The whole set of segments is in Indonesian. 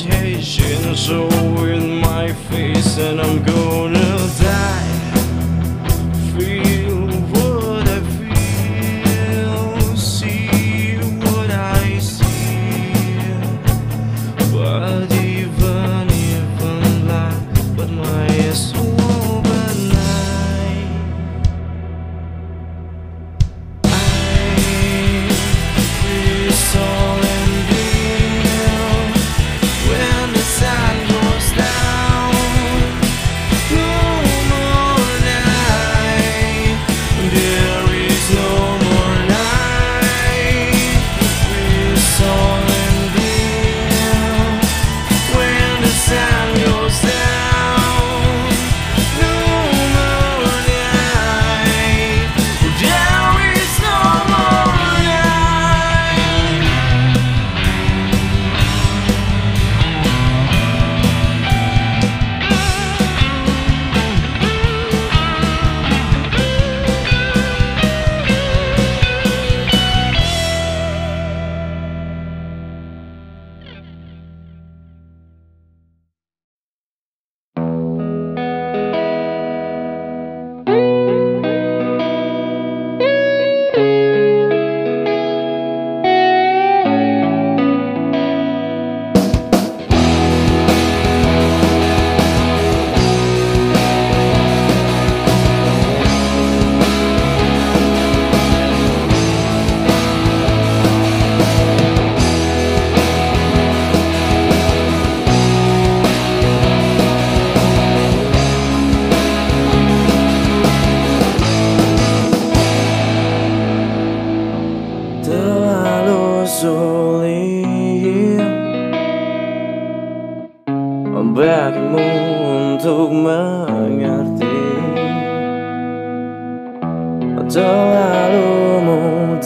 hesitation so in my face and I'm gonna die. So.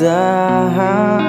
sahabat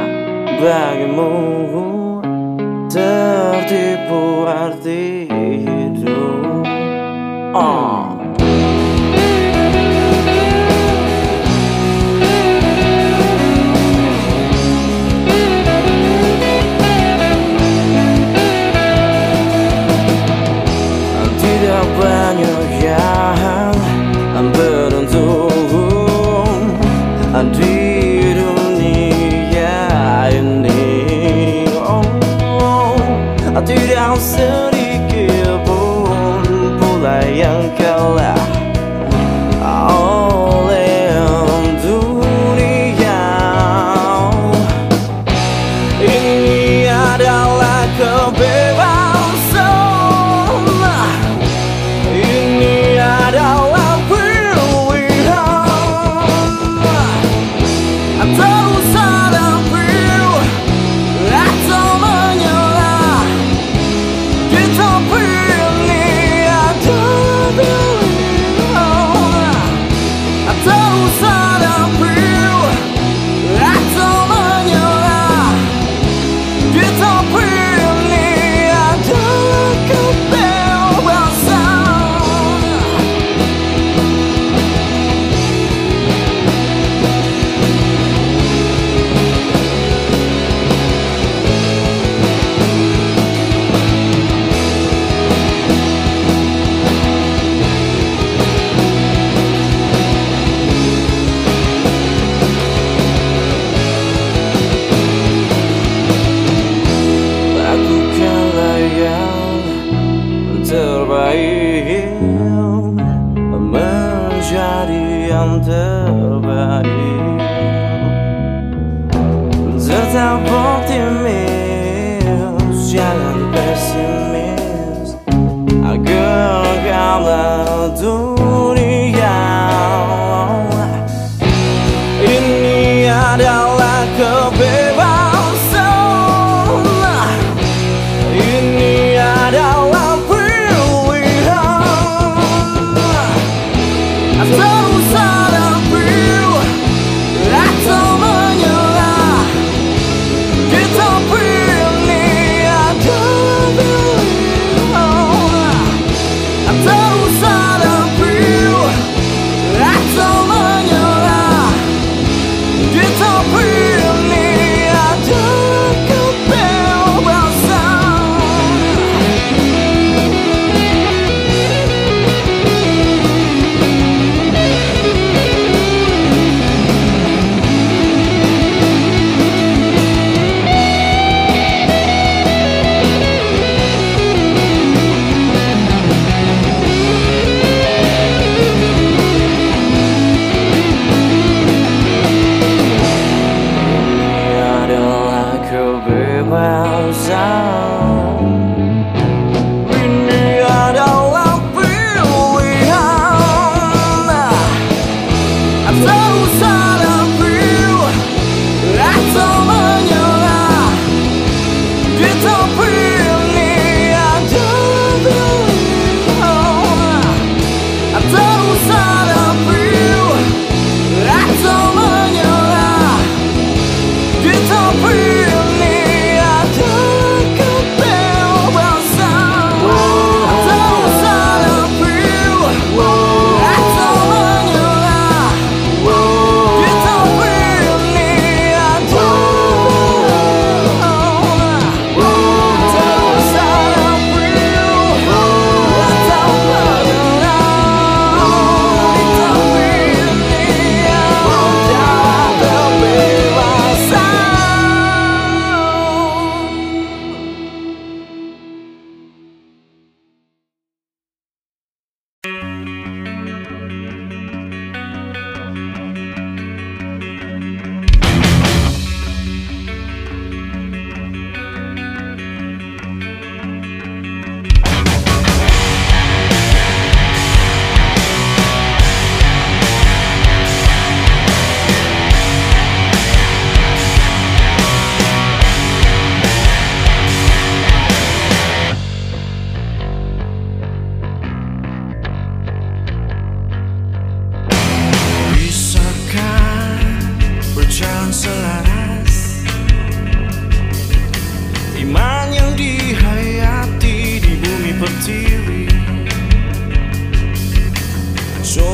well zone.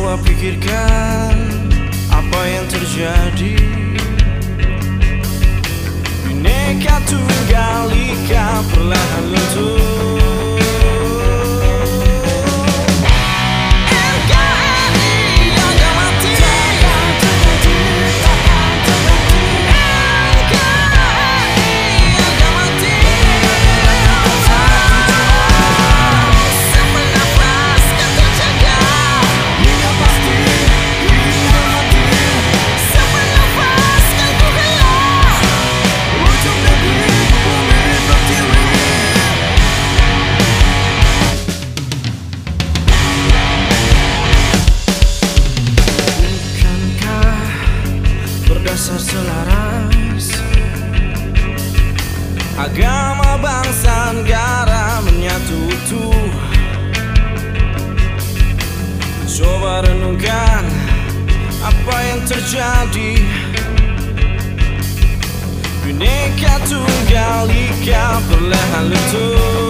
coba pikirkan apa yang terjadi. Bineka tunggal ika perlahan luntur terjadi. Bineka tunggal ika perlahan luntur